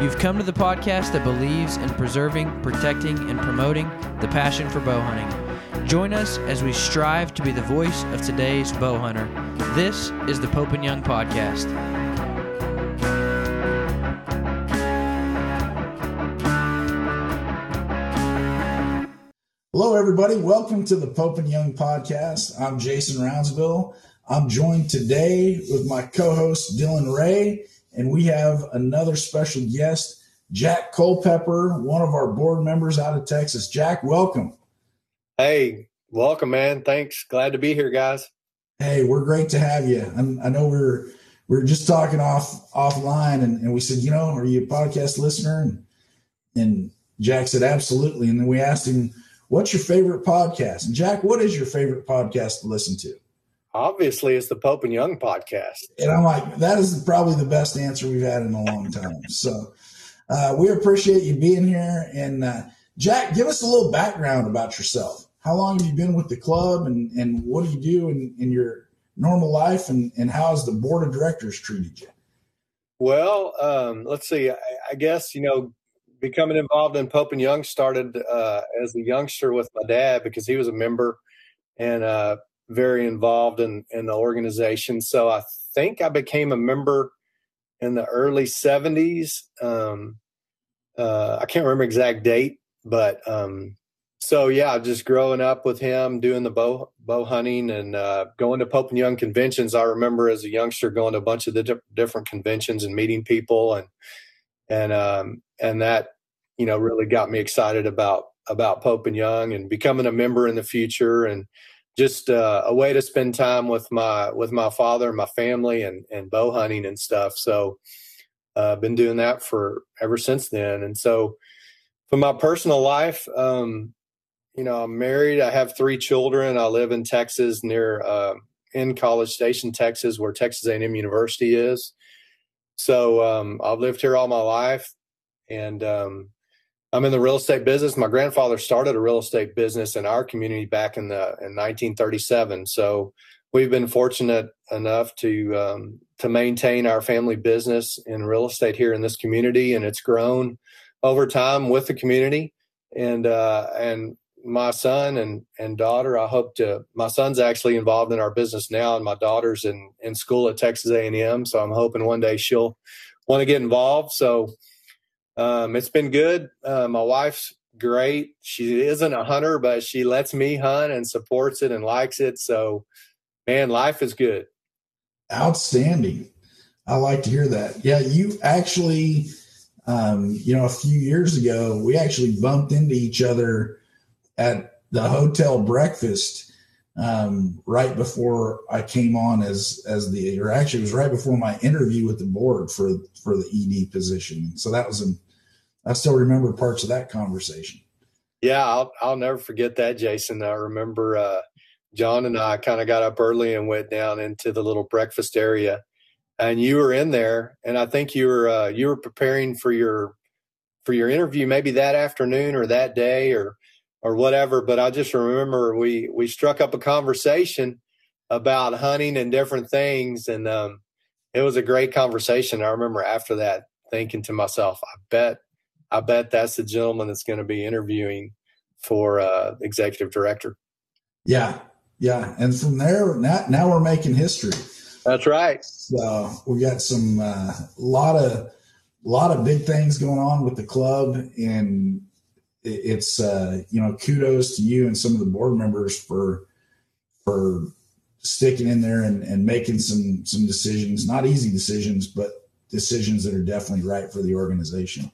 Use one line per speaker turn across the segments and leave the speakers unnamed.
You've come to the podcast that believes in preserving, protecting, and promoting the passion for bow hunting. Join us as we strive to be the voice of today's bow hunter. This is the Pope and Young Podcast.
Hello, everybody. Welcome to the Pope and Young podcast. I'm Jason Rounsaville. I'm joined today with my co-host Dylan Ray, and we have another special guest, Jack Culpepper, one of our board members out of Texas. Jack, welcome.
Hey, welcome, man. Thanks. Glad to be here, guys.
Hey, we're great to have you. I, I know we're we're just talking off offline, and, and we said, you know, are you a podcast listener? And and Jack said, absolutely. And then we asked him What's your favorite podcast? And Jack, what is your favorite podcast to listen to?
Obviously, it's the Pope and Young podcast.
And I'm like, that is probably the best answer we've had in a long time. So uh, we appreciate you being here. And uh, Jack, give us a little background about yourself. How long have you been with the club and, and what do you do in, in your normal life and, and how has the board of directors treated you?
Well, um, let's see. I, I guess, you know, becoming involved in Pope and Young started uh, as a youngster with my dad because he was a member and uh, very involved in, in the organization. So I think I became a member in the early 70s. Um, uh, I can't remember exact date, but um, so yeah, just growing up with him, doing the bow bow hunting and uh, going to Pope and Young conventions. I remember as a youngster going to a bunch of the di- different conventions and meeting people and and um, and that you know really got me excited about about Pope and Young and becoming a member in the future and just uh, a way to spend time with my with my father and my family and and bow hunting and stuff. So I've uh, been doing that for ever since then. And so for my personal life, um, you know, I'm married. I have three children. I live in Texas near uh, in College Station, Texas, where Texas A&M University is. So um, I've lived here all my life, and um, I'm in the real estate business. My grandfather started a real estate business in our community back in the in 1937. So we've been fortunate enough to um, to maintain our family business in real estate here in this community, and it's grown over time with the community. And uh, and my son and and daughter, I hope to. My son's actually involved in our business now, and my daughter's in in school at Texas A&M. So I'm hoping one day she'll want to get involved. So um, it's been good. Uh, my wife's great. She isn't a hunter, but she lets me hunt and supports it and likes it. So, man, life is good.
Outstanding. I like to hear that. Yeah, you actually, um, you know, a few years ago, we actually bumped into each other at the hotel breakfast um, right before I came on as as the, or actually, it was right before my interview with the board for for the ED position. So that was an I still remember parts of that conversation.
Yeah, I'll I'll never forget that, Jason. I remember uh, John and I kind of got up early and went down into the little breakfast area, and you were in there, and I think you were uh, you were preparing for your for your interview maybe that afternoon or that day or or whatever. But I just remember we we struck up a conversation about hunting and different things, and um, it was a great conversation. I remember after that thinking to myself, I bet I bet that's the gentleman that's going to be interviewing for uh, executive director.
Yeah, yeah, and from there now now we're making history.
That's right.
So we got some uh, lot of lot of big things going on with the club, and it's uh, you know kudos to you and some of the board members for for sticking in there and, and making some some decisions, not easy decisions, but decisions that are definitely right for the organization.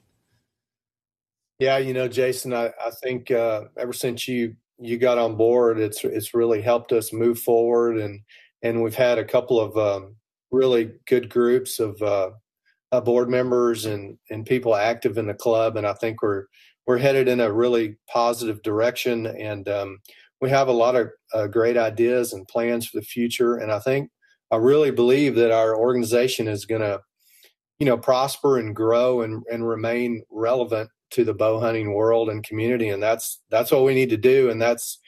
Yeah, you know, Jason, I, I think uh, ever since you you got on board, it's it's really helped us move forward, and and we've had a couple of um, really good groups of uh, uh, board members and and people active in the club, and I think we're we're headed in a really positive direction, and um, we have a lot of uh, great ideas and plans for the future, and I think I really believe that our organization is going to you know prosper and grow and and remain relevant to the bow hunting world and community and that's that's what we need to do and that's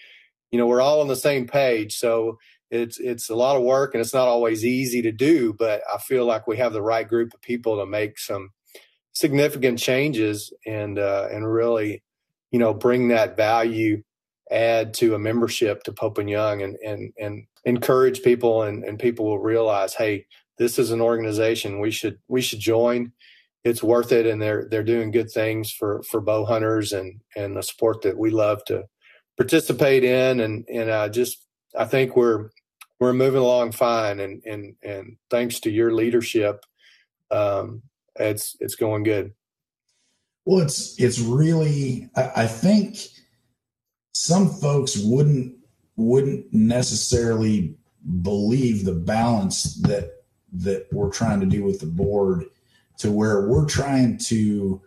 you know we're all on the same page so it's it's a lot of work and it's not always easy to do but i feel like we have the right group of people to make some significant changes and uh, and really you know bring that value add to a membership to pope and young and and and encourage people and and people will realize hey this is an organization we should we should join it's worth it and they're they're doing good things for for bow hunters and and a sport that we love to participate in. And and I just I think we're we're moving along fine and and and thanks to your leadership um it's it's going good.
Well it's it's really I, I think some folks wouldn't wouldn't necessarily believe the balance that that we're trying to do with the board to where we're trying to,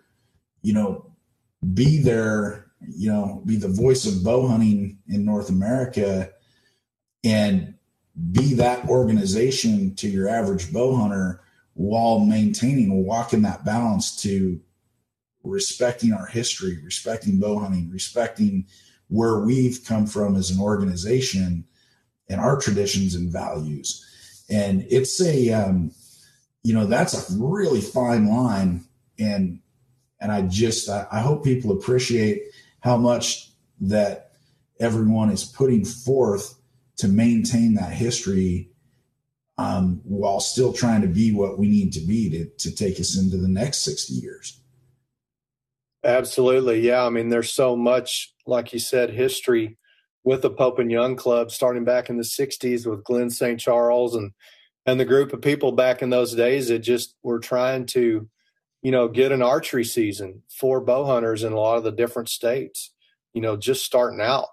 you know, be there, you know, be the voice of bow hunting in North America and be that organization to your average bow hunter while maintaining walking that balance to respecting our history, respecting bow hunting, respecting where we've come from as an organization and our traditions and values. And it's a um, you know that's a really fine line. And and i just I, I, hope people appreciate how much that everyone is putting forth to maintain that history um, while still trying to be what we need to be to, to take us into the next 60 years.
Absolutely. Yeah. I mean there's so much like you said history with the pope and young club starting back in the 60s with glenn st charles and and the group of people back in those days that just were trying to you know get an archery season for bow hunters in a lot of the different states you know just starting out.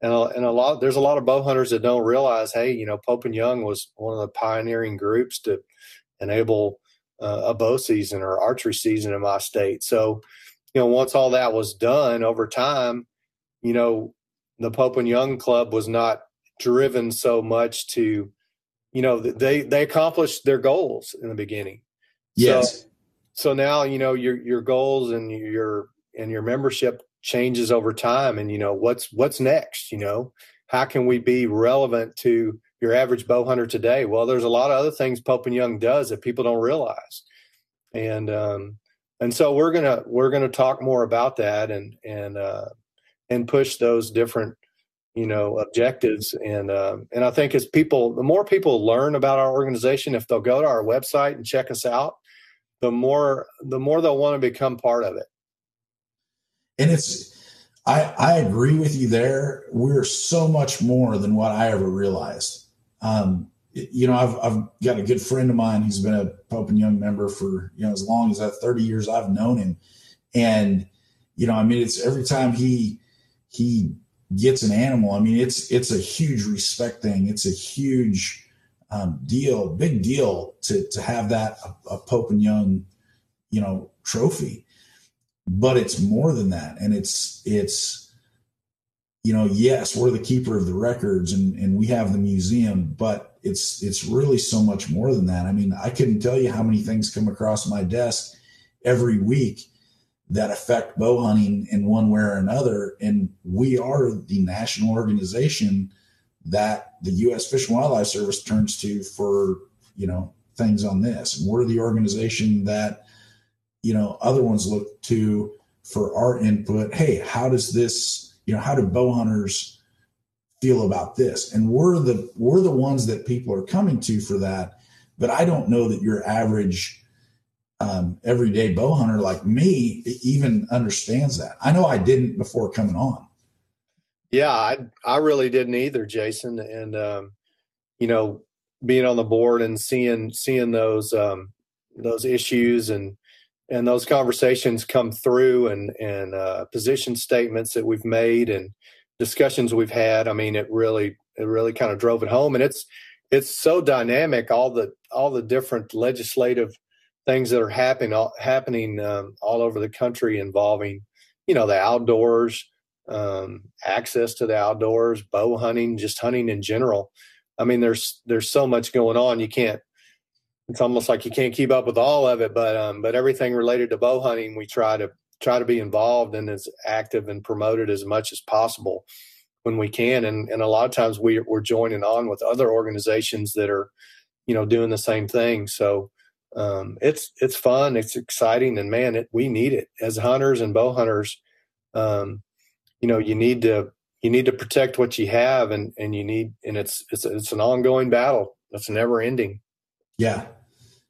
And a, and a lot there's a lot of bow hunters that don't realize hey you know pope and young was one of the pioneering groups to enable uh, a bow season or archery season in my state. So you know once all that was done over time you know the pope and young club was not driven so much to you know they they accomplished their goals in the beginning.
Yes.
so, so now you know your your goals and your and your membership changes over time and you know what's what's next you know? How can we be relevant to your average bow hunter today? Well there's a lot of other things pope and young does that people don't realize. And um and so we're gonna we're gonna talk more about that and and uh and push those different you know objectives. And um, and i think as people the more people learn about our organization if they'll go to our website and check us out the more the more they'll want to become part of it.
And it's i i agree with you there. We're so much more than what i ever realized. Um you know i've i've got a good friend of mine. Who's been a pope and young member for you know as long as that 30 years i've known him. And you know i mean it's every time he he gets an animal, I mean, it's it's a huge respect thing. It's a huge um, deal, big deal to to have that a, a Pope and Young, you know, trophy. But it's more than that, and it's it's you know, yes, we're the keeper of the records, and and we have the museum, but it's it's really so much more than that. I mean, I couldn't tell you how many things come across my desk every week that affect bow hunting in one way or another. And we are the national organization that the U.S. Fish and Wildlife Service turns to for, you know, things on this. And we're the organization that, you know, other ones look to for our input. Hey, how does this, you know, how do bow hunters feel about this? And we're the we're the ones that people are coming to for that. But I don't know that your average um, everyday bow hunter like me even understands that. I know I didn't before coming on.
Yeah, I I really didn't either, Jason. And um, you know, being on the board and seeing seeing those um, those issues and and those conversations come through and and uh, position statements that we've made and discussions we've had. I mean, it really it really kind of drove it home, and it's it's so dynamic. All the all the different legislative things that are happening happening um, all over the country involving you know the outdoors, um, access to the outdoors, bow hunting, just hunting in general. I mean, there's there's so much going on. You can't. It's almost like you can't keep up with all of it, but um, but everything related to bow hunting, we try to try to be involved and as active and promoted as much as possible when we can. And and a lot of times we we're joining on with other organizations that are, you know, doing the same thing. So um, it's it's fun, it's exciting, and man, it, we need it as hunters and bow hunters. Um, you know, you need to you need to protect what you have, and and you need and it's it's it's an ongoing battle. that's never ending.
Yeah,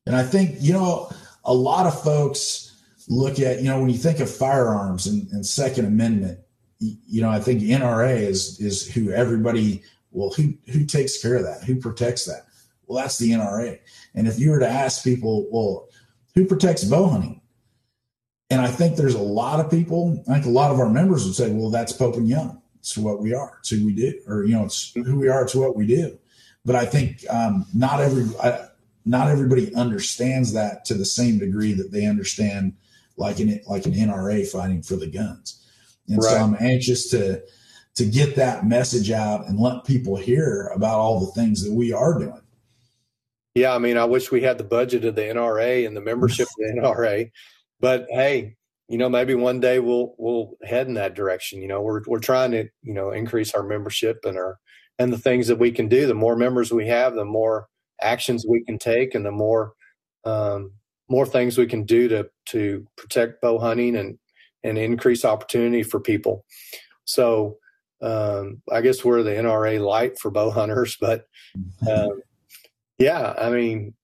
and I think you know a lot of folks look at you know when you think of firearms and, and Second Amendment, you know I think NRA is is who everybody well who who takes care of that, who protects that. Well, that's the NRA. And if you were to ask people, well, who protects bow hunting? And I think there's a lot of people, I think a lot of our members would say, well, that's Pope and Young. It's what we are. It's who we do. Or, you know, it's who we are. It's what we do. But I think um, not every, I, not everybody understands that to the same degree that they understand like an, like an NRA fighting for the guns. And right. so I'm anxious to, to get that message out and let people hear about all the things that we are doing.
Yeah, I mean, I wish we had the budget of the NRA and the membership of the NRA, but hey, you know, maybe one day we'll we'll head in that direction. You know, we're we're trying to you know increase our membership and our and the things that we can do. The more members we have, the more actions we can take, and the more um, more things we can do to to protect bow hunting and and increase opportunity for people. So um, I guess we're the NRA light for bow hunters, but um, yeah, I mean,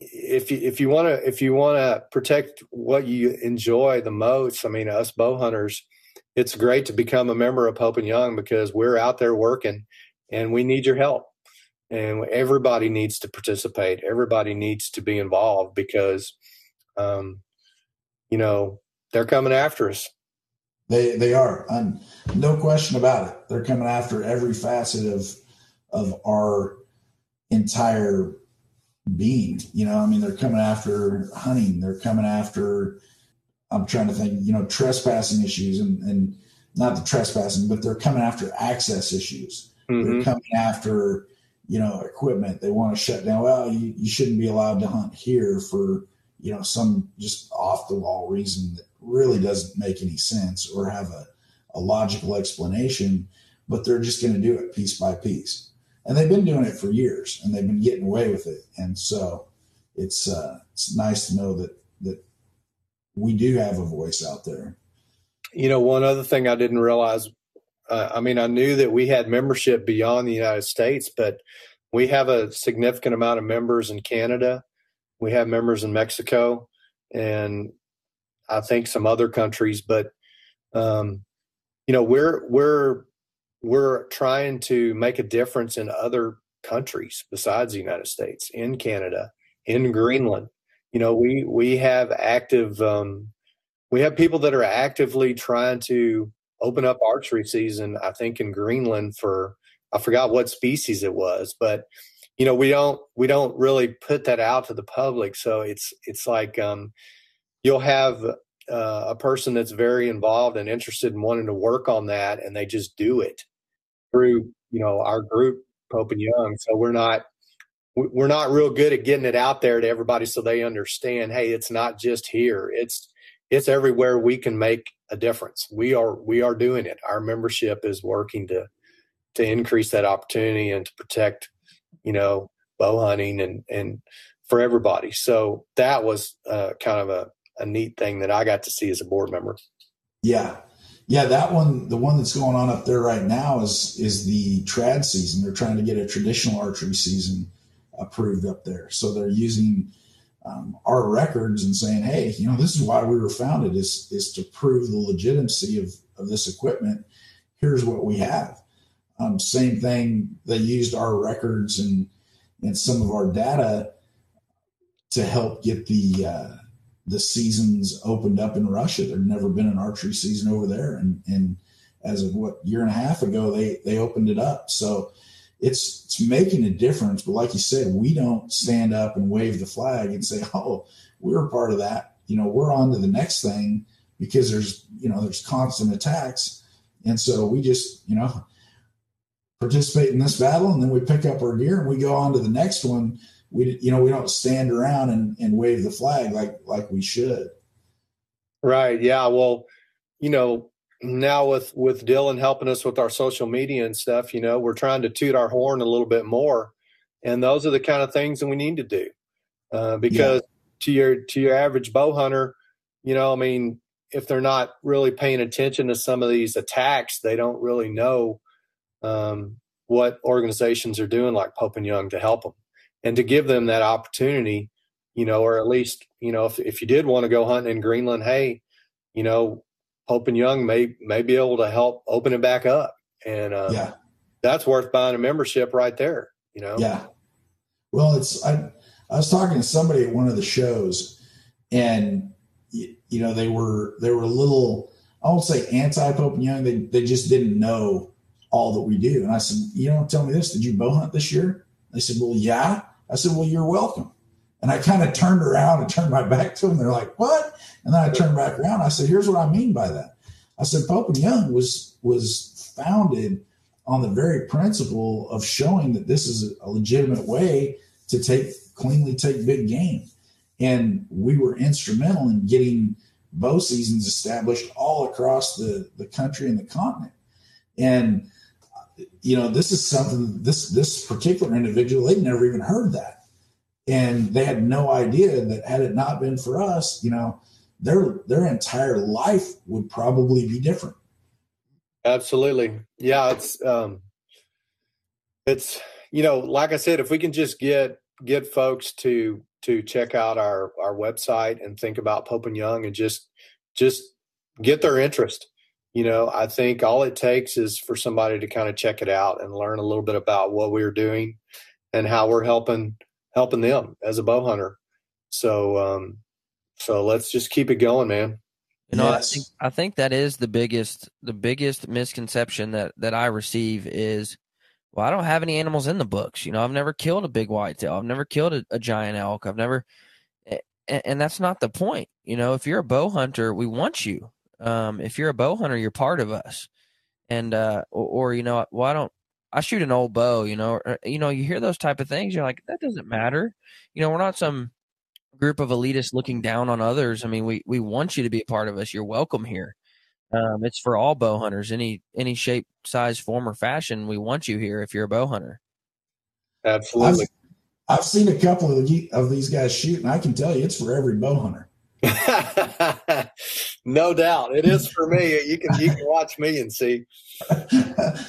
if you if you want to if you want to protect what you enjoy the most, I mean, us bow hunters, it's great to become a member of Pope and Young because we're out there working, and we need your help, and everybody needs to participate. Everybody needs to be involved because, um, you know, they're coming after us.
They they are, no question about it. They're coming after every facet of of our entire being. You know, I mean, they're coming after hunting. They're coming after. I'm trying to think. You know, trespassing issues and and not the trespassing, but they're coming after access issues. Mm-hmm. They're coming after you know equipment. They want to shut down. Well, you, you shouldn't be allowed to hunt here for you know some just off the wall reason that really doesn't make any sense or have a, a logical explanation. But they're just going to do it piece by piece and they've been doing it for years and they've been getting away with it. And so it's uh it's nice to know that that we do have a voice out there.
You know one other thing i didn't realize uh, i mean i knew that we had membership beyond the united states but we have a significant amount of members in canada. We have members in mexico and i think some other countries but um you know we're we're we're trying to make a difference in other countries besides the United States, in Canada, in Greenland. You know, we we have active um, we have people that are actively trying to open up archery season. I think in Greenland for I forgot what species it was, but you know we don't we don't really put that out to the public. So it's it's like um, you'll have uh, a person that's very involved and interested in wanting to work on that, and they just do it through you know our group Pope and Young. So we're not we're not real good at getting it out there to everybody so they understand. Hey, it's not just here. It's it's everywhere we can make a difference. We are we are doing it. Our membership is working to to increase that opportunity and to protect, you know, bow hunting and and for everybody. So that was uh, kind of a, a neat thing that I got to see as a board member.
Yeah, yeah, that one, the one that's going on up there right now is is the trad season. They're trying to get a traditional archery season approved up there, so they're using um, our records and saying, "Hey, you know, this is why we were founded is is to prove the legitimacy of of this equipment. Here's what we have." Um, same thing. They used our records and and some of our data to help get the uh, the seasons opened up in Russia. There'd never been an archery season over there, and and as of what year and a half ago, they they opened it up. So it's it's making a difference. But like you said, we don't stand up and wave the flag and say, "Oh, we're part of that." You know, we're on to the next thing because there's you know there's constant attacks, and so we just you know participate in this battle, and then we pick up our gear and we go on to the next one we you know we don't stand around and, and wave the flag like like we should.
Right. Yeah. Well you know now with with dylan helping us with our social media and stuff you know we're trying to toot our horn a little bit more. And those are the kind of things that we need to do. Uh, because yeah. to your to your average bow hunter you know i mean if they're not really paying attention to some of these attacks they don't really know um, what organizations are doing like pope and young to help them and to give them that opportunity, you know, or at least, you know, if, if you did want to go hunting in Greenland, hey, you know, Pope and Young may may be able to help open it back up, and uh, yeah, that's worth buying a membership right there. You know,
yeah. Well, it's I I was talking to somebody at one of the shows, and you, you know they were they were a little I won't say anti Pope and Young. They they just didn't know all that we do. And I said, you don't tell me this. Did you bow hunt this year? They said, well, yeah. I said, Well, you're welcome. And I kind of turned around and turned my back to them. They're like, What? And then I turned back around. I said, Here's what I mean by that. I said, Pope and Young was was founded on the very principle of showing that this is a legitimate way to take cleanly take big game. And we were instrumental in getting bow seasons established all across the, the country and the continent. And you know, this is something this this particular individual they'd never even heard that, and they had no idea that had it not been for us, you know, their their entire life would probably be different.
Absolutely, yeah. It's um, it's you know, like I said, if we can just get get folks to to check out our our website and think about Pope and Young and just just get their interest you know, I think all it takes is for somebody to kind of check it out and learn a little bit about what we're doing and how we're helping helping them as a bow hunter. So um so let's just keep it going, man.
You know, yes. I think I think that is the biggest the biggest misconception that that I receive is well, I don't have any animals in the books. You know, I've never killed a big whitetail. I've never killed a, a giant elk. I've never and, and that's not the point. You know, if you're a bow hunter, we want you. Um, if you're a bow hunter, you're part of us. And uh, or, or you know, why don't I shoot an old bow? You know, or, you know, you hear those type of things. You're like, that doesn't matter. You know, we're not some group of elitists looking down on others. I mean, we we want you to be a part of us. You're welcome here. Um, it's for all bow hunters, any any shape, size, form, or fashion. We want you here if you're a bow hunter.
Absolutely.
I've, I've seen a couple of, the, of these guys shoot, and I can tell you, it's for every bow hunter.
no doubt, it is for me. You can you can watch me and see.
I,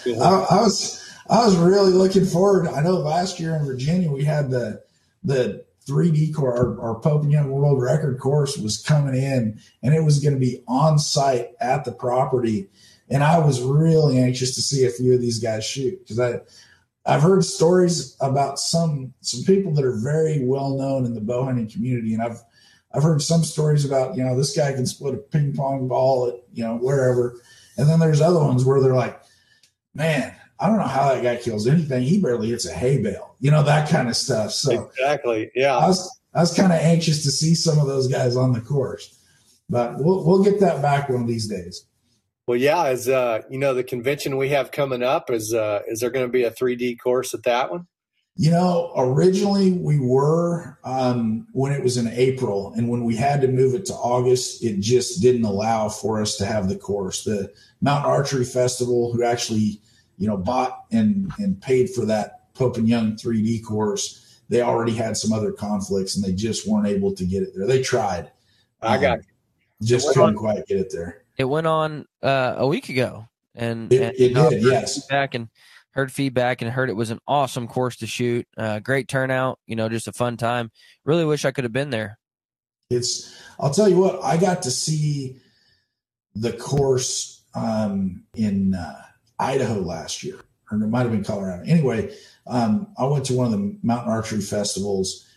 I, was I was really looking forward. I know last year in Virginia we had the the 3D course, our, our Pope and Young World Record course was coming in, and it was going to be on site at the property. And I was really anxious to see a few of these guys shoot because I I've heard stories about some some people that are very well known in the bow hunting community, and I've I've heard some stories about, you know, this guy can split a ping pong ball at, you know, wherever. And then there's other ones where they're like, man, I don't know how that guy kills anything. He barely hits a hay bale, you know, that kind of stuff. So
exactly. Yeah.
I was, I was kind of anxious to see some of those guys on the course, but we'll, we'll get that back one of these days.
Well, yeah, as uh, you know, the convention we have coming up is uh, is there going to be a 3D course at that one?
You know, originally we were um, when it was in April, and when we had to move it to August, it just didn't allow for us to have the course. The Mountain Archery Festival, who actually, you know, bought and and paid for that Pope and Young 3D course, they already had some other conflicts, and they just weren't able to get it there. They tried.
I got um,
just couldn't on, quite get it there.
It went on uh, a week ago, and
it,
and,
it did. Yes,
back and heard feedback and heard it was an awesome course to shoot. Uh, great turnout, you know, just a fun time. Really wish I could have been there.
It's, I'll tell you what, I got to see the course um, in uh, Idaho last year, or it might have been Colorado. Anyway, um, I went to one of the mountain archery festivals,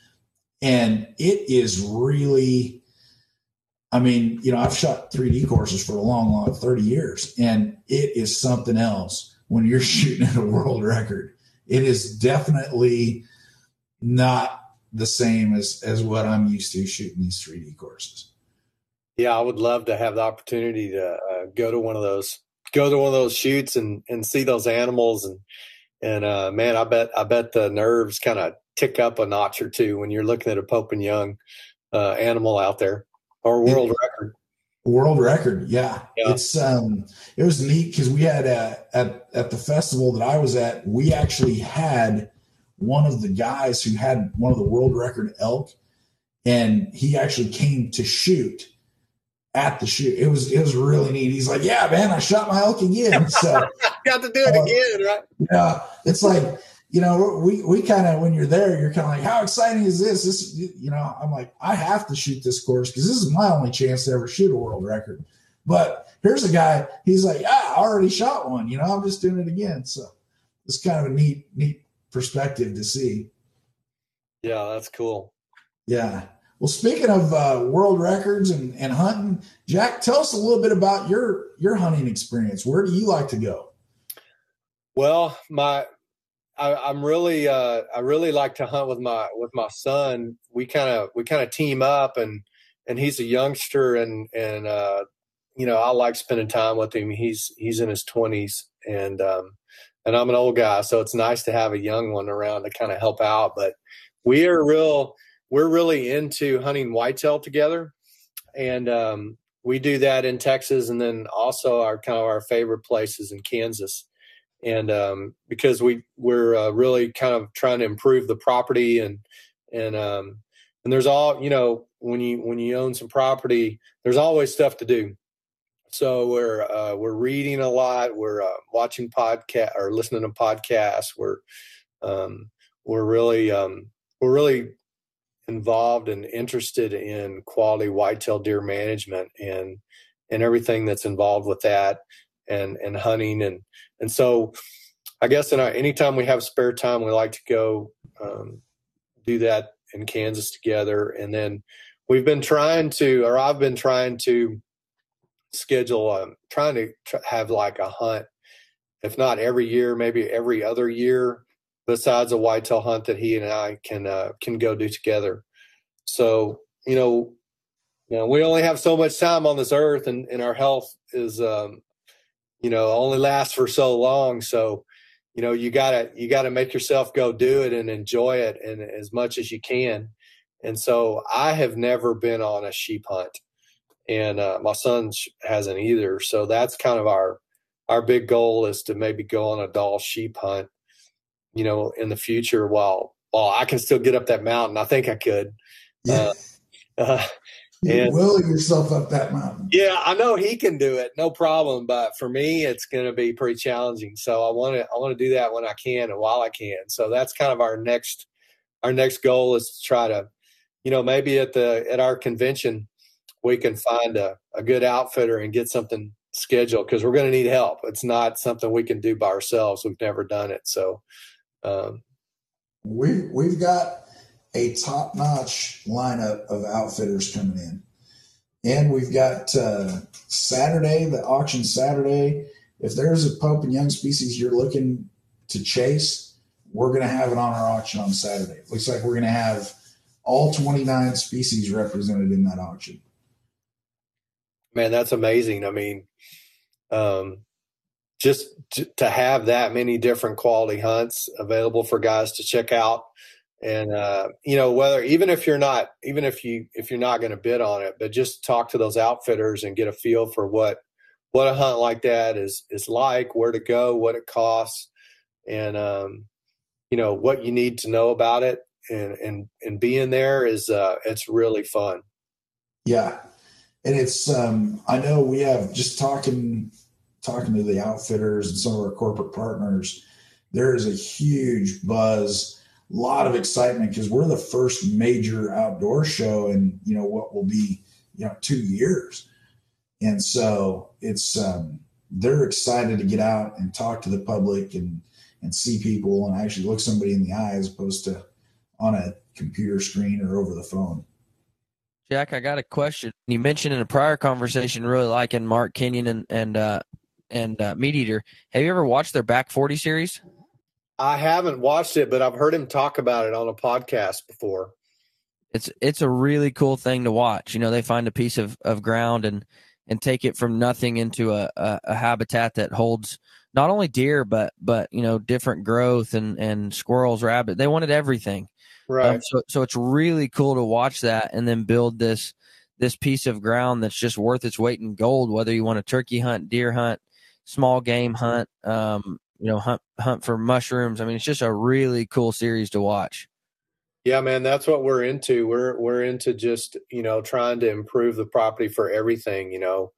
and it is really, I mean, you know, I've shot 3D courses for a long, long 30 years, and it is something else when you're shooting at a world record. It is definitely not the same as as what I'm used to shooting these 3D courses.
Yeah, I would love to have the opportunity to uh, go to one of those, go to one of those shoots and and see those animals and and uh, man, I bet I bet the nerves kind of tick up a notch or two when you're looking at a Pope and Young uh, animal out there or world it, record.
World record, yeah. yeah. It's um, it was neat because we had uh, at at the festival that I was at, we actually had one of the guys who had one of the world record elk, and he actually came to shoot at the shoot. It was it was really neat. He's like, "Yeah, man, I shot my elk again." So
got to do it uh, again, right?
Yeah, it's like you know, we we kind of when you're there, you're kind of like, how exciting is this? This, you know, I'm like, I have to shoot this course because this is my only chance to ever shoot a world record. But here's a guy, he's like, yeah, I already shot one. You know, I'm just doing it again. So it's kind of a neat, neat perspective to see.
Yeah, that's cool.
Yeah. Well, speaking of uh, world records and, and hunting, Jack, tell us a little bit about your your hunting experience. Where do you like to go?
Well, my I, am really uh, I really like to hunt with my with my son. We kind of we kind of team up, and and he's a youngster, and and uh, you know I like spending time with him. He's he's in his twenties, and um, and I'm an old guy, so it's nice to have a young one around to kind of help out. But we are real we're really into hunting whitetail together, and um, we do that in Texas, and then also our kind of our favorite places in Kansas and um, because we we're uh, really kind of trying to improve the property and and um, and there's all you know when you when you own some property there's always stuff to do. So we're uh, we're reading a lot we're uh, watching podcast or listening to podcasts we're um, we're really um, we're really involved and interested in quality whitetail deer management and and everything that's involved with that and and hunting and and so I guess in our, anytime we have spare time, we like to go um, do that in Kansas together. And then we've been trying to, or I've been trying to schedule, um, trying to tr- have like a hunt, if not every year, maybe every other year, besides a whitetail hunt that he and I can uh, can go do together. So you know, you know, we only have so much time on this earth, and, and our health is um, you know only lasts for so long. So you know you gotta you gotta make yourself go do it and enjoy it and as much as you can. And so i have never been on a sheep hunt and uh, my son hasn't either. So that's kind of our our big goal is to maybe go on a Dall sheep hunt you know in the future while while i can still get up that mountain. I think i could. Yeah.
uh, uh, you will yourself up that mountain.
Yeah, I know he can do it, no problem. But for me, it's going to be pretty challenging. So I want to I want to do that when I can and while I can. So that's kind of our next our next goal is to try to, you know, maybe at the at our convention we can find a, a good outfitter and get something scheduled because we're going to need help. It's not something we can do by ourselves. We've never done it, so. Um,
we we've got a top notch lineup of outfitters coming in. And we've got uh, Saturday, the auction Saturday. If there's a Pope and Young species you're looking to chase, we're going to have it on our auction on Saturday. It looks like we're going to have all 29 species represented in that auction.
Man, that's amazing. I mean, um, just to, to have that many different quality hunts available for guys to check out and uh, you know whether even if you're not even if you if you're not going to bid on it but just talk to those outfitters and get a feel for what what a hunt like that is is like where to go what it costs and um, you know what you need to know about it and and and being there is uh it's really fun.
Yeah. And it's um i know we have just talking talking to the outfitters and some of our corporate partners there is a huge buzz lot of excitement because we're the first major outdoor show in you know what will be you know two years and so it's um they're excited to get out and talk to the public and and see people and actually look somebody in the eye as opposed to on a computer screen or over the phone.
Jack, I got a question. You mentioned in a prior conversation really liking Mark Kenyon and and uh, and uh, Meat Eater. Have you ever watched their Back Forty series?
I haven't watched it, but I've heard him talk about it on a podcast before.
It's it's a really cool thing to watch. You know, they find a piece of, of ground and and take it from nothing into a, a, a habitat that holds not only deer but but you know different growth and and squirrels, rabbit. They wanted everything.
Right.
Um, so so it's really cool to watch that and then build this this piece of ground that's just worth its weight in gold. Whether you want a turkey hunt, deer hunt, small game hunt, um, you know, hunt hunt for mushrooms. I mean, it's just a really cool series to watch.
Yeah, man, that's what we're into. We're we're into just you know trying to improve the property for everything. You know,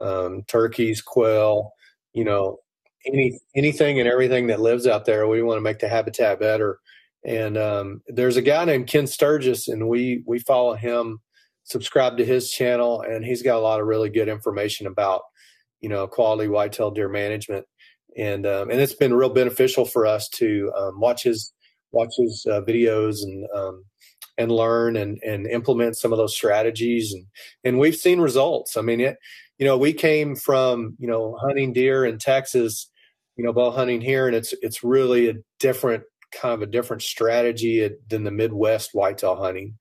um, turkeys, quail, you know, any anything and everything that lives out there. We want to make the habitat better. And um, there's a guy named Ken Sturgis, and we we follow him, subscribe to his channel, and he's got a lot of really good information about you know quality whitetail deer management, and um, and it's been real beneficial for us to um, watch his watch his uh, videos and um, and learn and and implement some of those strategies, and and we've seen results. I mean, it you know we came from you know hunting deer in Texas, you know bow hunting here, and it's it's really a different kind of a different strategy than the Midwest whitetail hunting.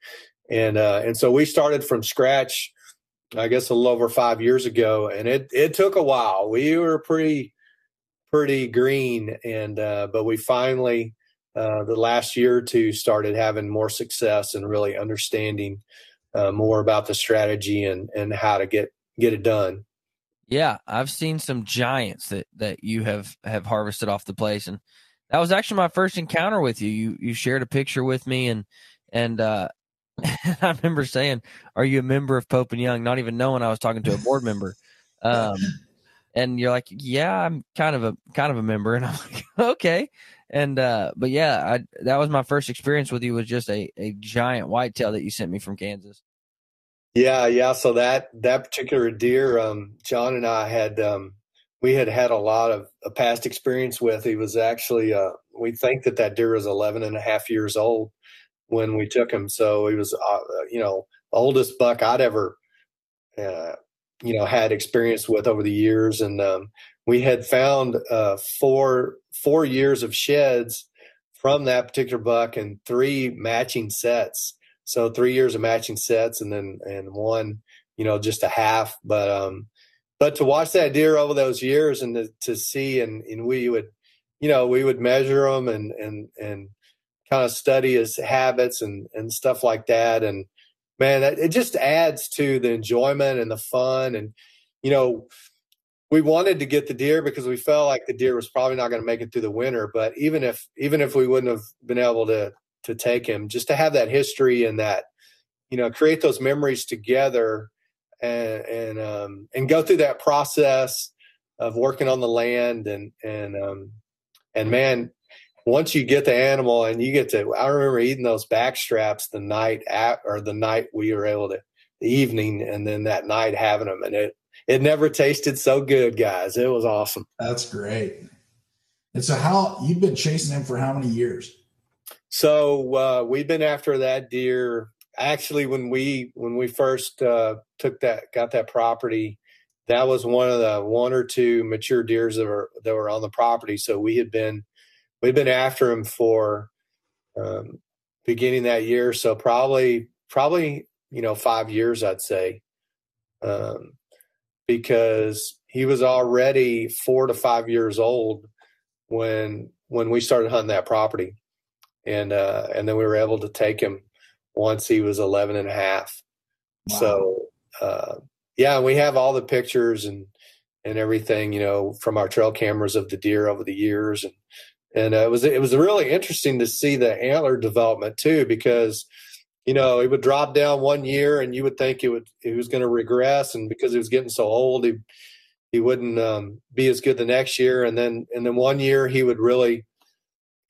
And uh, and so we started from scratch, I guess a little over five years ago, and it it took a while. We were pretty pretty green, and uh, but we finally uh, the last year or two started having more success and really understanding uh, more about the strategy and and how to get get it done.
Yeah, I've seen some giants that that you have have harvested off the place, and that was actually my first encounter with you. You you shared a picture with me, and and uh, I remember saying, "Are you a member of Pope and Young?" Not even knowing I was talking to a board member. Um, and you're like, "Yeah, I'm kind of a kind of a member," and I'm like, "Okay." And uh, but yeah, I that was my first experience with you. Was just a a giant whitetail that you sent me from Kansas.
Yeah, yeah. So that that particular deer, um, John and I had um, we had had a lot of a past experience with. He was actually, uh, we think that that deer was 11 and a half years old when we took him. So he was, uh, you know, oldest buck I'd ever, uh, you know, had experience with over the years. And um, we had found uh, four four years of sheds from that particular buck and three matching sets. So three years of matching sets, and then and one, you know, just a half. But um, but to watch that deer over those years and to, to see and, and we would you know we would measure him and and and kind of study his habits and and stuff like that and man it just adds to the enjoyment and the fun. And you know we wanted to get the deer because we felt like the deer was probably not going to make it through the winter. But even if even if we wouldn't have been able to to take him just to have that history and that you know create those memories together and and um, and go through that process of working on the land and and um, and man, once you get the animal and you get to, I remember eating those back straps the night at or the night we were able to the evening and then that night having them and it it never tasted so good, guys. It was awesome.
That's great. And so, how you've been chasing him for how many years?
So uh, we've been after that deer actually when we when we first uh, took that got that property that was one of the one or two mature deers that were that were on the property so we had been we'd been after him for um, beginning that year so probably probably you know five years i'd say um, because he was already four to five years old when when we started hunting that property, and uh, and then we were able to take him once he was 11 and a half. Wow. So uh, yeah, we have all the pictures and and everything, you know, from our trail cameras of the deer over the years, and and uh, it was it was really interesting to see the antler development too, because you know he would drop down one year, and you would think it would he was going to regress, and because he was getting so old, he he wouldn't um, be as good the next year, and then and then one year he would really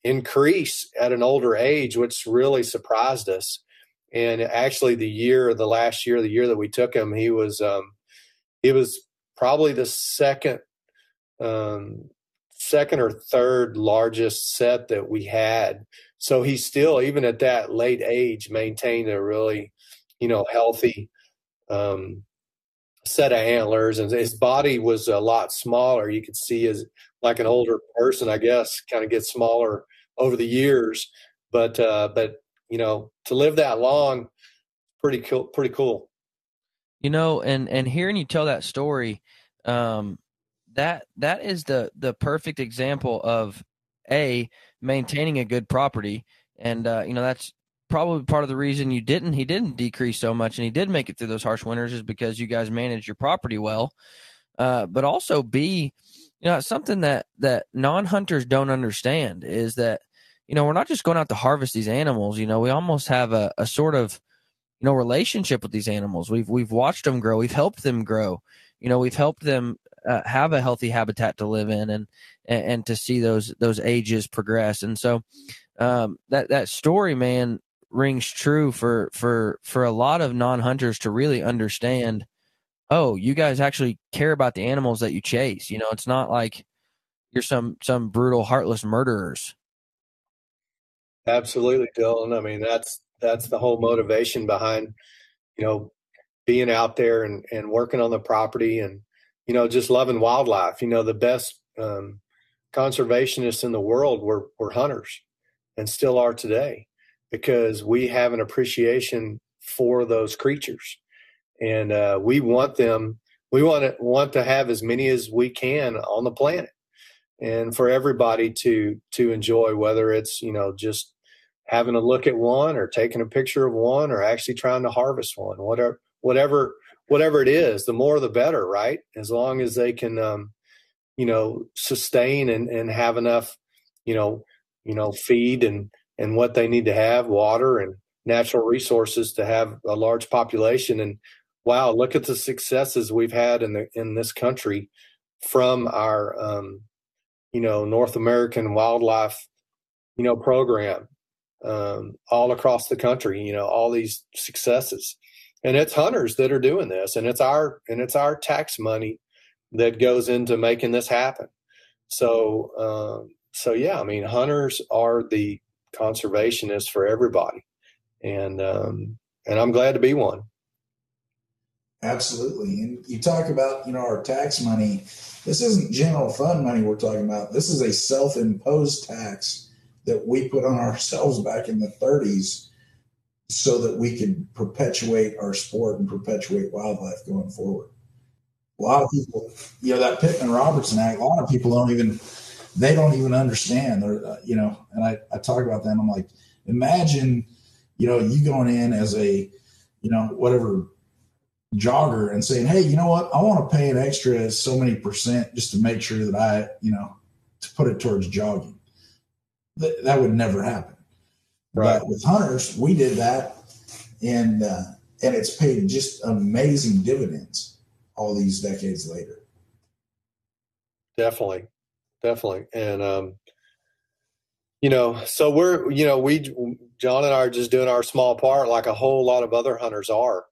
increase at an older age, which really surprised us. And actually, the year, the last year, the year that we took him, he was um, he was probably the second um, second or third largest set that we had. So he still, even at that late age, maintained a really, you know, healthy um, set of antlers, and his body was a lot smaller. You could see as like an older person, I guess, kind of get smaller over the years. But uh, but you know, to live that long, pretty cool. Pretty cool.
You know, and and hearing you tell that story, um, that that is the the perfect example of a maintaining a good property, and uh, you know that's probably part of the reason you didn't he didn't decrease so much and he did make it through those harsh winters is because you guys managed your property well uh, but also b you know something that that non-hunters don't understand is that you know, we're not just going out to harvest these animals. You know, we almost have a, a sort of, you know, relationship with these animals. We've we've watched them grow. We've helped them grow. You know, we've helped them uh, have a healthy habitat to live in and, and, to see those those ages progress. And so, um, that that story, man, rings true for for for a lot of non hunters to really understand. Oh, you guys actually care about the animals that you chase. You know, it's not like you're some some brutal, heartless murderers.
Absolutely, Dylan. I mean, that's that's the whole motivation behind, you know, being out there and, and working on the property and, you know, just loving wildlife. You know, the best um, conservationists in the world were, were hunters and still are today because we have an appreciation for those creatures. And uh, we want them, we want to, want to have as many as we can on the planet and for everybody to to enjoy whether it's you know just having a look at one or taking a picture of one or actually trying to harvest one whatever whatever whatever it is the more the better right as long as they can um, you know sustain and, and have enough you know you know feed and and what they need to have water and natural resources to have a large population and wow look at the successes we've had in the in this country from our um, you know north american wildlife you know program um, all across the country. You know, all these successes, and it's hunters that are doing this, and it's our and it's our tax money that goes into making this happen. So, um, so yeah, I mean, hunters are the conservationists for everybody, and um, and I'm glad to be one.
Absolutely, and you talk about you know our tax money. This isn't general fund money we're talking about. This is a self-imposed tax that we put on ourselves back in the 30s so that we can perpetuate our sport and perpetuate wildlife going forward. A lot of people, you know, that Pittman Robertson Act, a lot of people don't even, they don't even understand. They're, uh, you know, and I, I talk about them. I'm like, imagine, you know, you going in as a, you know, whatever jogger and saying, hey, you know what? I want to pay an extra so many percent just to make sure that I, you know, to put it towards jogging that, that would never happen. Right. But with hunters, we did that, and uh, and it's paid just amazing dividends all these decades later.
Definitely, definitely, and um, you know, so we're you know we John and I are just doing our small part, like a whole lot of other hunters are,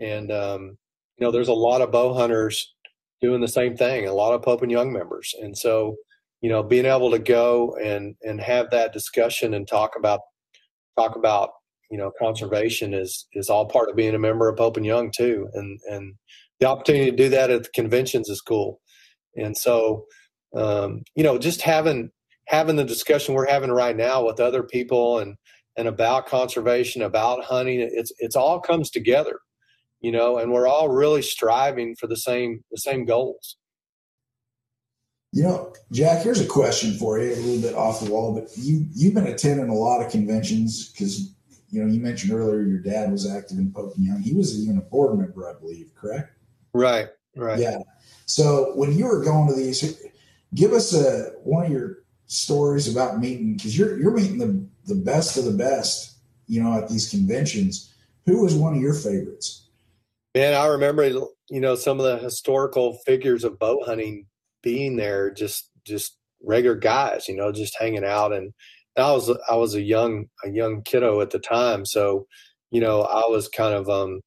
and um, you know, there's a lot of bow hunters doing the same thing, a lot of Pope and Young members, and so you know, being able to go and and have that discussion and talk about talk about you know conservation is is all part of being a member of Pope and Young too, and and the opportunity to do that at the conventions is cool, and so um, you know just having having the discussion we're having right now with other people and and about conservation, about hunting, it's it's all comes together, you know, and we're all really striving for the same the same goals,
You know, Jack, here's a question for you, a little bit off the wall, but you you've been attending a lot of conventions because you know you mentioned earlier your dad was active in Pope Young. He was even a board member, I believe, correct?
Right, right.
Yeah. So when you were going to these, give us a one of your stories about meeting because you're you're meeting the the best of the best, you know, at these conventions. Who was one of your favorites?
Man, I remember you know some of the historical figures of bow hunting being there just just regular guys you know just hanging out. And I was I was a young a young kiddo at the time. So you know I was kind of um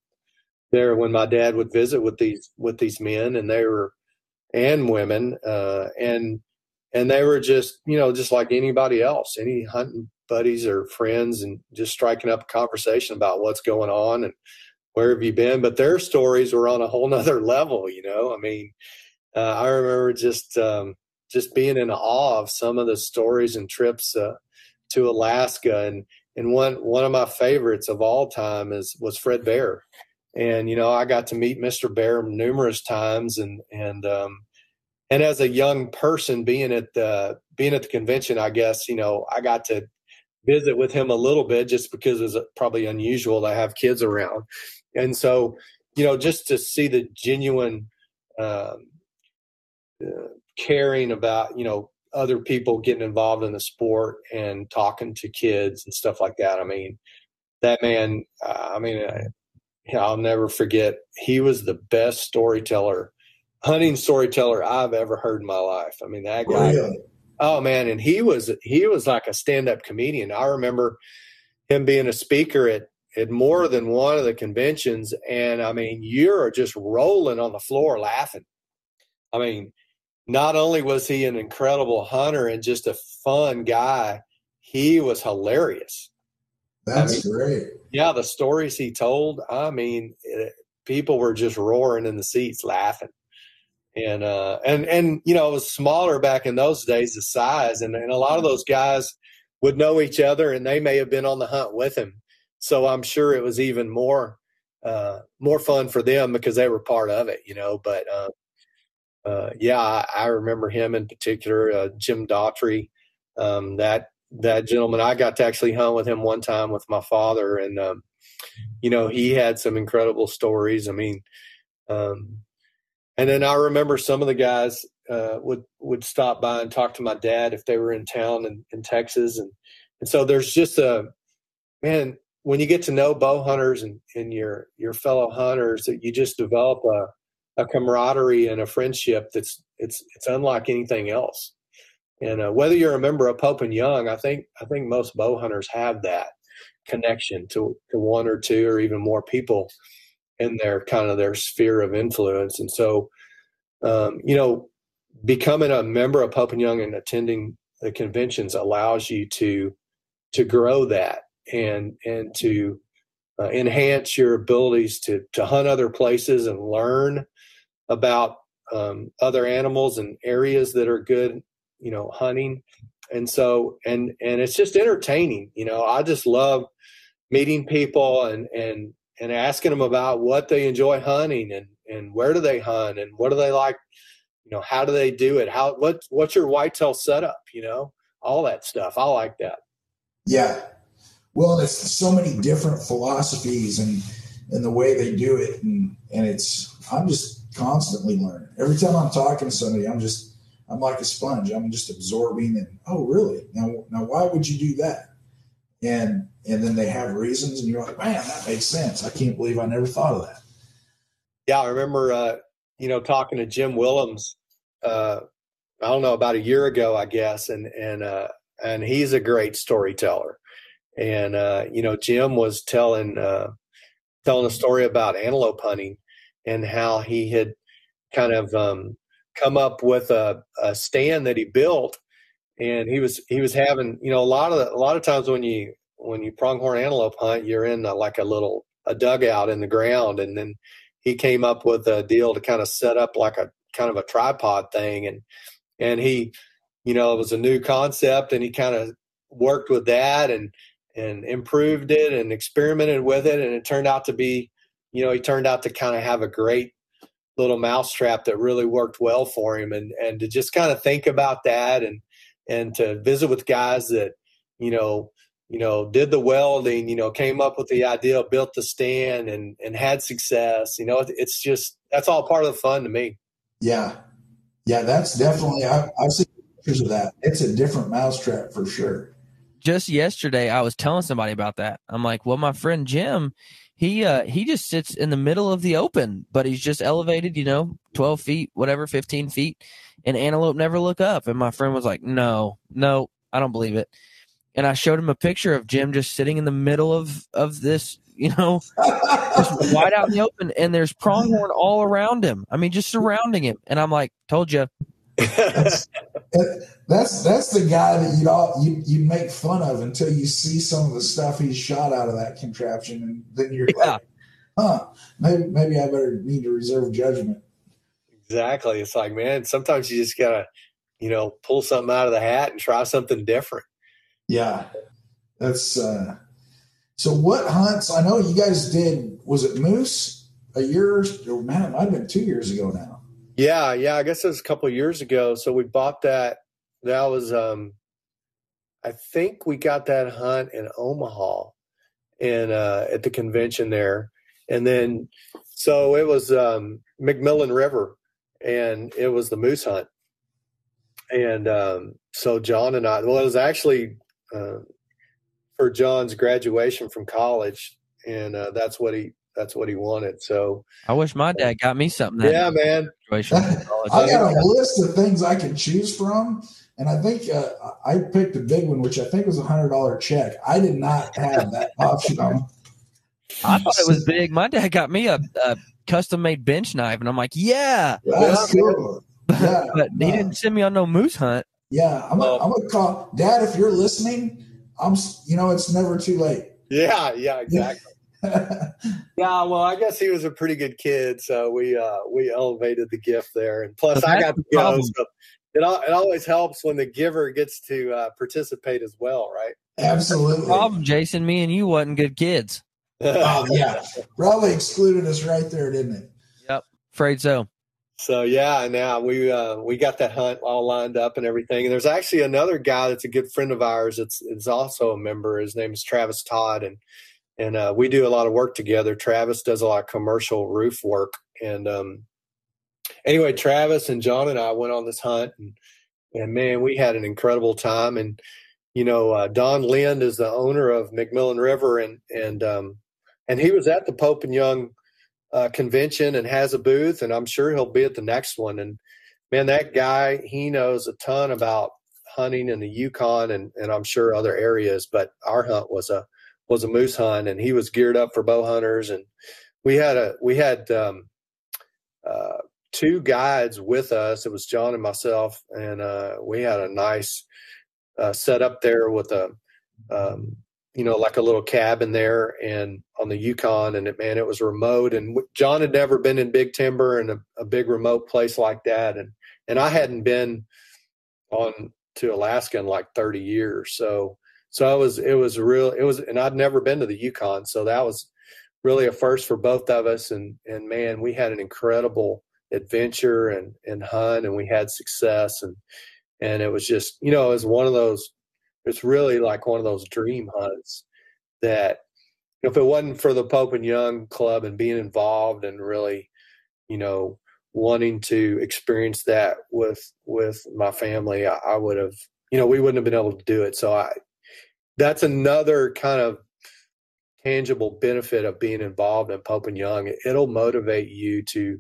there when my dad would visit with these with these men and they were and women uh and and they were just you know just like anybody else any hunting buddies or friends and just striking up a conversation about what's going on and where have you been. But their stories were on a whole nother level you know? I mean uh, I remember just um, just being in awe of some of the stories and trips uh, to Alaska, and and one one of my favorites of all time is was Fred Bear, and you know I got to meet Mr. Bear numerous times, and and um, and as a young person being at the being at the convention, I guess you know I got to visit with him a little bit just because it's probably unusual to have kids around, and so you know just to see the genuine um, uh, caring about you know other people getting involved in the sport and talking to kids and stuff like that. I mean, that man. Uh, I mean, I, I'll never forget. He was the best storyteller, hunting storyteller I've ever heard in my life. I mean, that guy. Really? Oh man, and he was he was like a stand up comedian. I remember him being a speaker at at more than one of the conventions, and I mean, you're just rolling on the floor laughing. I mean, not only was he an incredible hunter and just a fun guy, he was hilarious.
That's I mean, great.
Yeah, the stories he told, I mean, it, people were just roaring in the seats laughing. And uh and and you know, it was smaller back in those days the size and, and a lot of those guys would know each other and they may have been on the hunt with him. So I'm sure it was even more uh more fun for them because they were part of it, you know, but uh uh, yeah, I, remember him in particular, uh, Jim Dougherty. Um, that that gentleman, I got to actually hunt with him one time with my father, and um, you know he had some incredible stories. I mean, um, and then I remember some of the guys uh, would would stop by and talk to my dad if they were in town in, in Texas, and and so there's just a man when you get to know bow hunters and, and your your fellow hunters that you just develop a a camaraderie and a friendship that's it's it's unlike anything else. And uh, whether you're a member of Pope and Young, I think I think most bow hunters have that connection to to one or two or even more people in their kind of their sphere of influence. And so, um, you know, becoming a member of Pope and Young and attending the conventions allows you to to grow that and and to uh, enhance your abilities to to hunt other places and learn about um, other animals and areas that are good, you know, hunting. And so, and and it's just entertaining. You know, I just love meeting people and and and asking them about what they enjoy hunting and and where do they hunt and what do they like. You know, how do they do it? How what what's your whitetail setup? You know, all that stuff. I like that.
Yeah. Well, it's so many different philosophies and and the way they do it, and and it's I'm just constantly learning. Every time I'm talking to somebody, I'm just I'm like a sponge. I'm just absorbing and oh really? Now now why would you do that? And and then they have reasons and you're like, man, that makes sense. I can't believe I never thought of that.
Yeah, I remember uh, you know, talking to Jim Willems uh I don't know, about a year ago, I guess, and and uh and he's a great storyteller. And uh, you know, Jim was telling uh telling a story about antelope hunting and how he had kind of um, come up with a, a, stand that he built, and he was he was having you know a lot of the, a lot of times when you when you pronghorn antelope hunt, you're in a, like a little a dugout in the ground, and then he came up with a deal to kind of set up like a kind of a tripod thing, and and he you know it was a new concept, and he kind of worked with that and and improved it and experimented with it. And it turned out to be you know, he turned out to kind of have a great little mousetrap that really worked well for him, and and to just kind of think about that and and to visit with guys that you know you know did the welding you know came up with the idea built the stand and and had success you know it, it's just that's all part of the fun to me.
Yeah. Yeah that's definitely I, i've seen pictures of that. It's a different mousetrap for sure.
Just yesterday I was telling somebody about that. I'm like, well, my friend Jim, he uh he just sits in the middle of the open, but he's just elevated, you know, 12 feet, whatever, 15 feet, and antelope never look up. And my friend was like, no, no, I don't believe it. And I showed him a picture of Jim just sitting in the middle of of this, you know, just wide out in the open, and there's pronghorn all around him. I mean, just surrounding him. And I'm like, told you.
That's, that's that's the guy that you'd all you you make fun of until you see some of the stuff he's shot out of that contraption, and then you're yeah. like, huh, maybe maybe I better need to reserve judgment.
Exactly. It's like, man, sometimes you just gotta, you know, pull something out of the hat and try something different.
Yeah, that's uh so. What hunts? I know you guys did. Was it moose a year? Or man, it might have been two years ago now.
Yeah, yeah. I guess it was a couple years ago. So we bought that. That was, um, I think we got that hunt in Omaha, and uh, at the convention there, and then so it was um, Macmillan River, and it was the moose hunt, and um, so John and I. Well, it was actually uh, for John's graduation from college, and uh, that's what he that's what he wanted. So
I wish my dad got me something.
yeah, man.
I got a list of things I can choose from, and I think uh, I picked a big one, which I think was a hundred dollar check. I did not have that option.
I thought it was big. My dad got me a, a custom made bench knife, and I'm like, yeah,
that's cool.
Yeah, but he didn't send me on no moose hunt.
Yeah, I'm gonna, I'm gonna call Dad if you're listening. I'm, you know, it's never too late.
Yeah, yeah, exactly. Yeah, well, I guess he was a pretty good kid, so we uh, we elevated the gift there, and plus I got the go. So it it always helps when the giver gets to uh, participate as well, right?
Absolutely.
problem, Jason. Me and you wasn't good kids.
oh yeah, probably excluded us right there, didn't it?
Yep, afraid so.
So yeah, now we uh, we got that hunt all lined up and everything. And there's actually another guy that's a good friend of ours. It's is also a member. His name is Travis Todd, and and uh, we do a lot of work together. Travis does a lot of commercial roof work, and um, anyway, Travis and John and I went on this hunt, and, and man, we had an incredible time. And you know, uh, Don Lind is the owner of Macmillan River, and and um, and he was at the Pope and Young uh, convention and has a booth, and I'm sure he'll be at the next one. And man, that guy, he knows a ton about hunting in the Yukon and and I'm sure other areas, but our hunt was a was a moose hunt, and he was geared up for bow hunters. And we had a we had um, uh, two guides with us. It was John and myself, and uh, we had a nice uh, setup there with a um, you know like a little cabin there and on the Yukon. And it, man, it was remote. And John had never been in big timber and a, a big remote place like that, and and I hadn't been on to Alaska in like 30 years. So so it was it was real it was and I'd never been to the Yukon, so that was really a first for both of us. And and man, we had an incredible adventure and and hunt, and we had success, and and it was just you know it was one of those. It's really like one of those dream hunts that if it wasn't for the Pope and Young Club and being involved and really, you know, wanting to experience that with with my family, I, I would have, you know, we wouldn't have been able to do it. So I, that's another kind of tangible benefit of being involved in Pope and Young. It'll motivate you to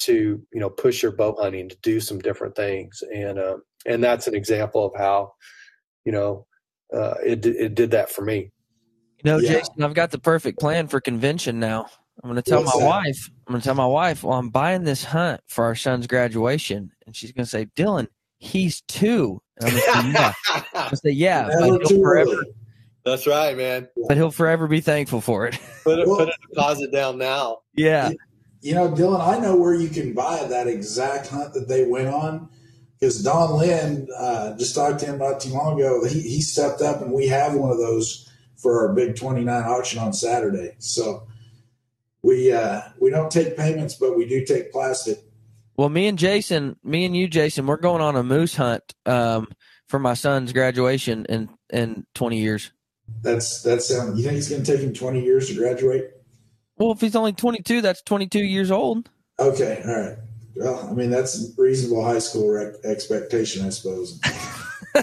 to you know push your bow hunting to do some different things, and uh, and that's an example of how you know uh, it it did that for me.
You know, yeah. Jason, I've got the perfect plan for convention now. I'm going to tell What's my that? wife. I'm going to tell my wife, well, I'm buying this hunt for our son's graduation, and she's going to say, Dylan, he's two. And I'm gonna say, yeah. I'm say, yeah, but he'll forever.
That's right, man.
But he'll forever be thankful for it.
Put a, well, put a deposit down now.
Yeah.
You know, Dylan, I know where you can buy that exact hunt that they went on because Don Lynn uh, just talked to him not too long ago. He, he stepped up and we have one of those for our big 29 auction on Saturday. So we uh, we don't take payments, but we do take plastic.
Well, me and Jason, me and you, Jason, we're going on a moose hunt um, for my son's graduation in in twenty years.
That's that's sound. You think it's going to take him twenty years to graduate?
Well, if he's only twenty two, that's twenty two years old.
Okay, all right. Well, I mean that's reasonable high school rec- expectation, I suppose.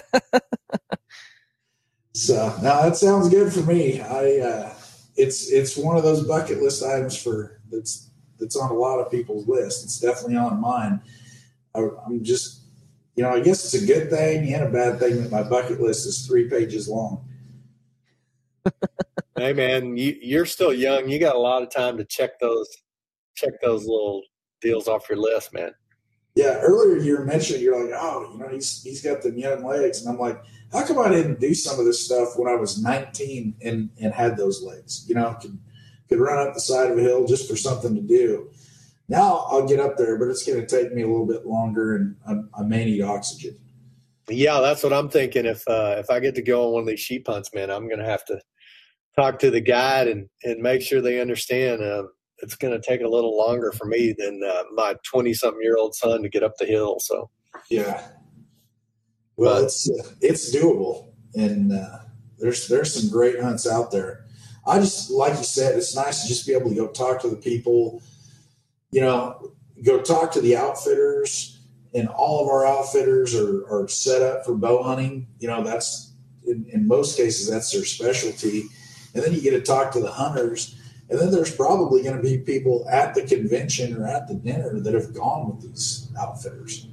so now that sounds good for me. I uh, it's it's one of those bucket list items for that's that's on a lot of people's list. It's definitely on mine. I, I'm just you know I guess it's a good thing and a bad thing that my bucket list is three pages long.
hey man, you, you're still young. You got a lot of time to check those check those little deals off your list, man.
Yeah, earlier you were mentioning you're like, oh, you know, he's he's got the young legs, and I'm like, how come I didn't do some of this stuff when I was 19 and and had those legs? You know, could run up the side of a hill just for something to do. Now I'll get up there, but it's going to take me a little bit longer, and I, I may need oxygen.
Yeah, that's what I'm thinking. If uh, if I get to go on one of these sheep hunts, man, I'm going to have to talk to the guide and and make sure they understand. Uh, it's going to take a little longer for me than uh, my 20 something year old son to get up the hill. So,
yeah. Well, but, it's uh, it's doable, and uh, there's there's some great hunts out there. I just like you said, it's nice to just be able to go talk to the people. You know, go talk to the outfitters, and all of our outfitters are, are set up for bow hunting. You know, that's in, in most cases that's their specialty, and then you get to talk to the hunters and then there's probably going to be people at the convention or at the dinner that have gone with these outfitters.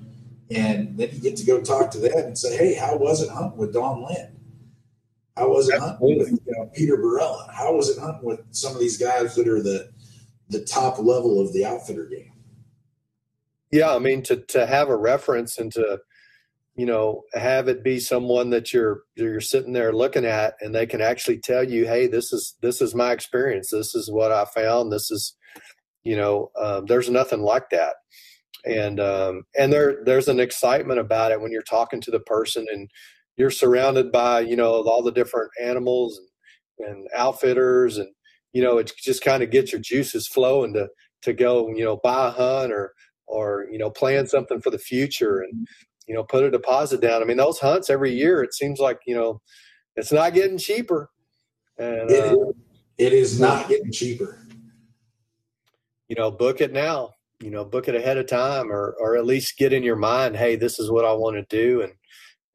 And then you get to go talk to them and say, hey, how was it hunting with Don Lynn? How was it hunting with know, Peter Barella? How was it hunting with some of these guys that are the the top level of the outfitter game?
Yeah, I mean to to have a reference and to you know have it be someone that you're you're sitting there looking at and they can actually tell you hey this is this is my experience this is what i found this is you know um, there's nothing like that and um, and there there's an excitement about it when you're talking to the person and you're surrounded by you know all the different animals and, and outfitters and you know it just kind of gets your juices flowing to to go you know buy a hunt or or you know plan something for the future and you know, put a deposit down. I mean, those hunts every year, it seems like, you know, it's not getting cheaper.
And it, uh, it is not getting cheaper.
You know, book it now, you know, book it ahead of time or, or at least get in your mind, Hey, this is what I want to do. And,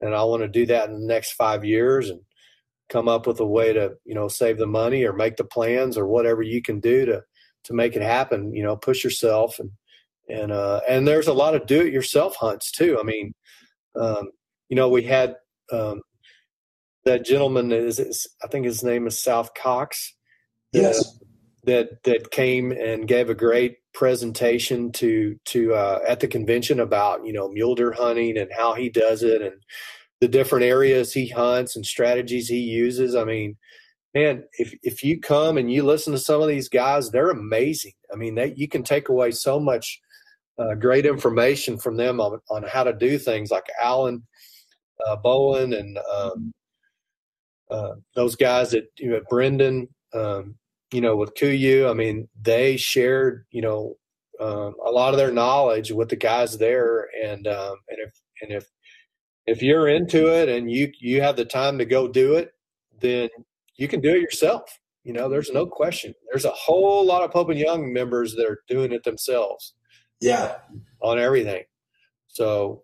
and I want to do that in the next five years and come up with a way to, you know, save the money or make the plans or whatever you can do to, to make it happen, you know, push yourself and, and uh, and there's a lot of do-it-yourself hunts too. I mean, um, you know, we had um, that gentleman is, is, I think his name is South Cox.
Yes.
That that came and gave a great presentation to to uh, at the convention about you know mule deer hunting and how he does it and the different areas he hunts and strategies he uses. I mean, man, if if you come and you listen to some of these guys, they're amazing. I mean, they you can take away so much uh, great information from them on, on how to do things like Alan uh, Bowen and um, uh, those guys at you know, Brendan, um, you know, with Kuiu. I mean, they shared, you know, um, a lot of their knowledge with the guys there, and um, and if and if if you're into it and you you have the time to go do it, then you can do it yourself. You know, there's no question. There's a whole lot of Pope and Young members that are doing it themselves.
Yeah.
On everything. So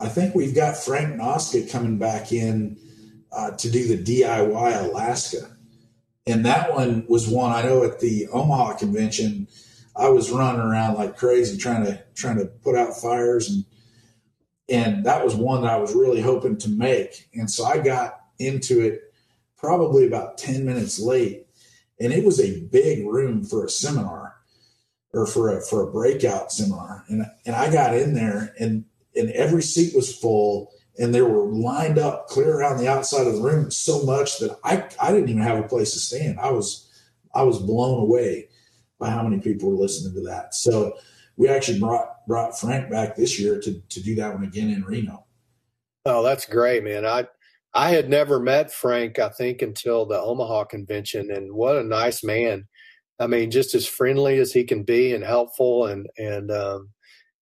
I think we've got Frank Noska coming back in uh, to do the DIY Alaska. And that one was one I know at the Omaha convention. I was running around like crazy trying to trying to put out fires and and that was one that I was really hoping to make. And so I got into it probably about 10 minutes late. And it was a big room for a seminar or for a for a breakout seminar. And and I got in there and and every seat was full and they were lined up clear around the outside of the room so much that I I didn't even have a place to stand. I was I was blown away by how many people were listening to that. So we actually brought brought Frank back this year to to do that one again in Reno.
Oh, that's great, man. I I had never met Frank, I think, until the Omaha convention, and what a nice man I mean, just as friendly as he can be and helpful, and and um,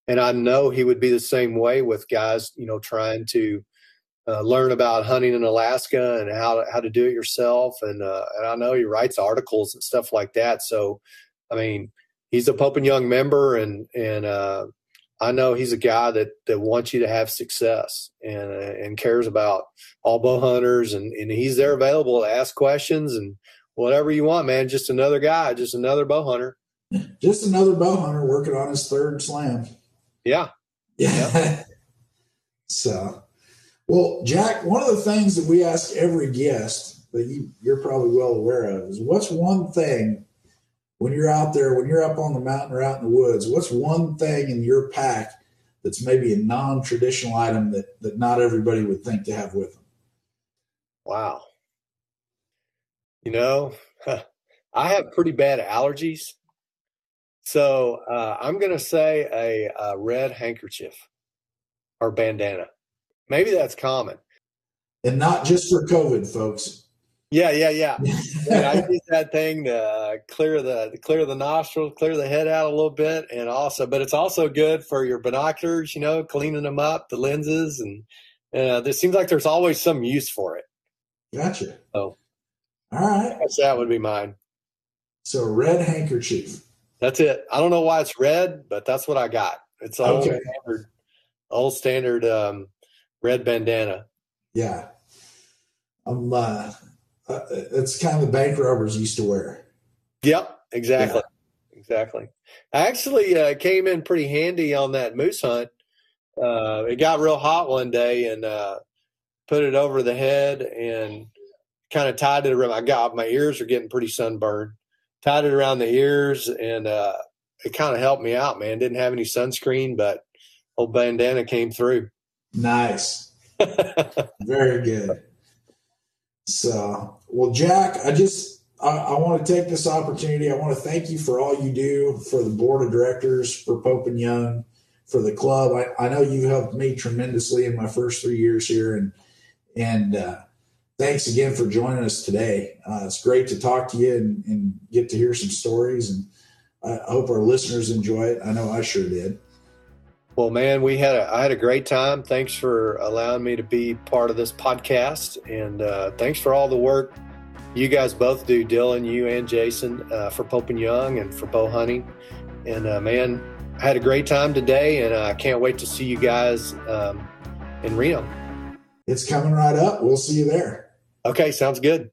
and I know he would be the same way with guys, you know, trying to uh, learn about hunting in Alaska and how to, how to do it yourself. And uh, and I know he writes articles and stuff like that. So, I mean, he's a Pope and Young member, and and uh, I know he's a guy that that wants you to have success and uh, and cares about all bow hunters, and and he's there available to ask questions and whatever you want, man. Just another guy, just another bow hunter.
Just another bow hunter working on his third slam.
Yeah.
Yeah. so, well, Jack, one of the things that we ask every guest that you, you're probably well aware of is what's one thing when you're out there, when you're up on the mountain or out in the woods, what's one thing in your pack that's maybe a non traditional item that, that not everybody would think to have with them?
Wow. You know, I have pretty bad allergies. So uh, I'm going to say a, a, red handkerchief or bandana. Maybe that's common.
And not just for COVID, folks.
Yeah, yeah, yeah. I use that thing to uh, clear the clear the nostrils, clear the head out a little bit, and also, but it's also good for your binoculars. You know, cleaning them up, the lenses, and uh, there seems like there's always some use for it.
Gotcha.
Oh,
all right.
that would be mine.
So red handkerchief.
That's it. I don't know why it's red, but that's what I got. It's old okay. standard, old standard um, red bandana.
Yeah, um, uh, uh, it's kind of the bank robbers used to wear.
Yep, exactly, yeah. exactly. I actually uh, came in pretty handy on that moose hunt. Uh, it got real hot one day, and uh, put it over the head and kind of tied it around. I got my ears are getting pretty sunburned tied it around the ears, and uh, it kind of helped me out, man. Didn't have any sunscreen, but old bandana came through.
Nice. Very good. So, well, Jack, I just I, I, want to take this opportunity. I want to thank you for all you do for the board of directors, for Pope and Young, for the club. I, I know you helped me tremendously in my first three years here, and and uh, thanks again for joining us today. Uh, it's great to talk to you and, and, get to hear some stories. And I, hope our listeners enjoy it. I know I sure did.
Well, man, we had a, I had a great time. Thanks for allowing me to be part of this podcast, and uh, thanks for all the work you guys both do, Dylan, you and Jason, uh, for Pope and Young and for bow hunting. And uh, man, I had a great time today, and I can't wait to see you guys um, in Reno.
It's coming right up. We'll see you there.
Okay, sounds good.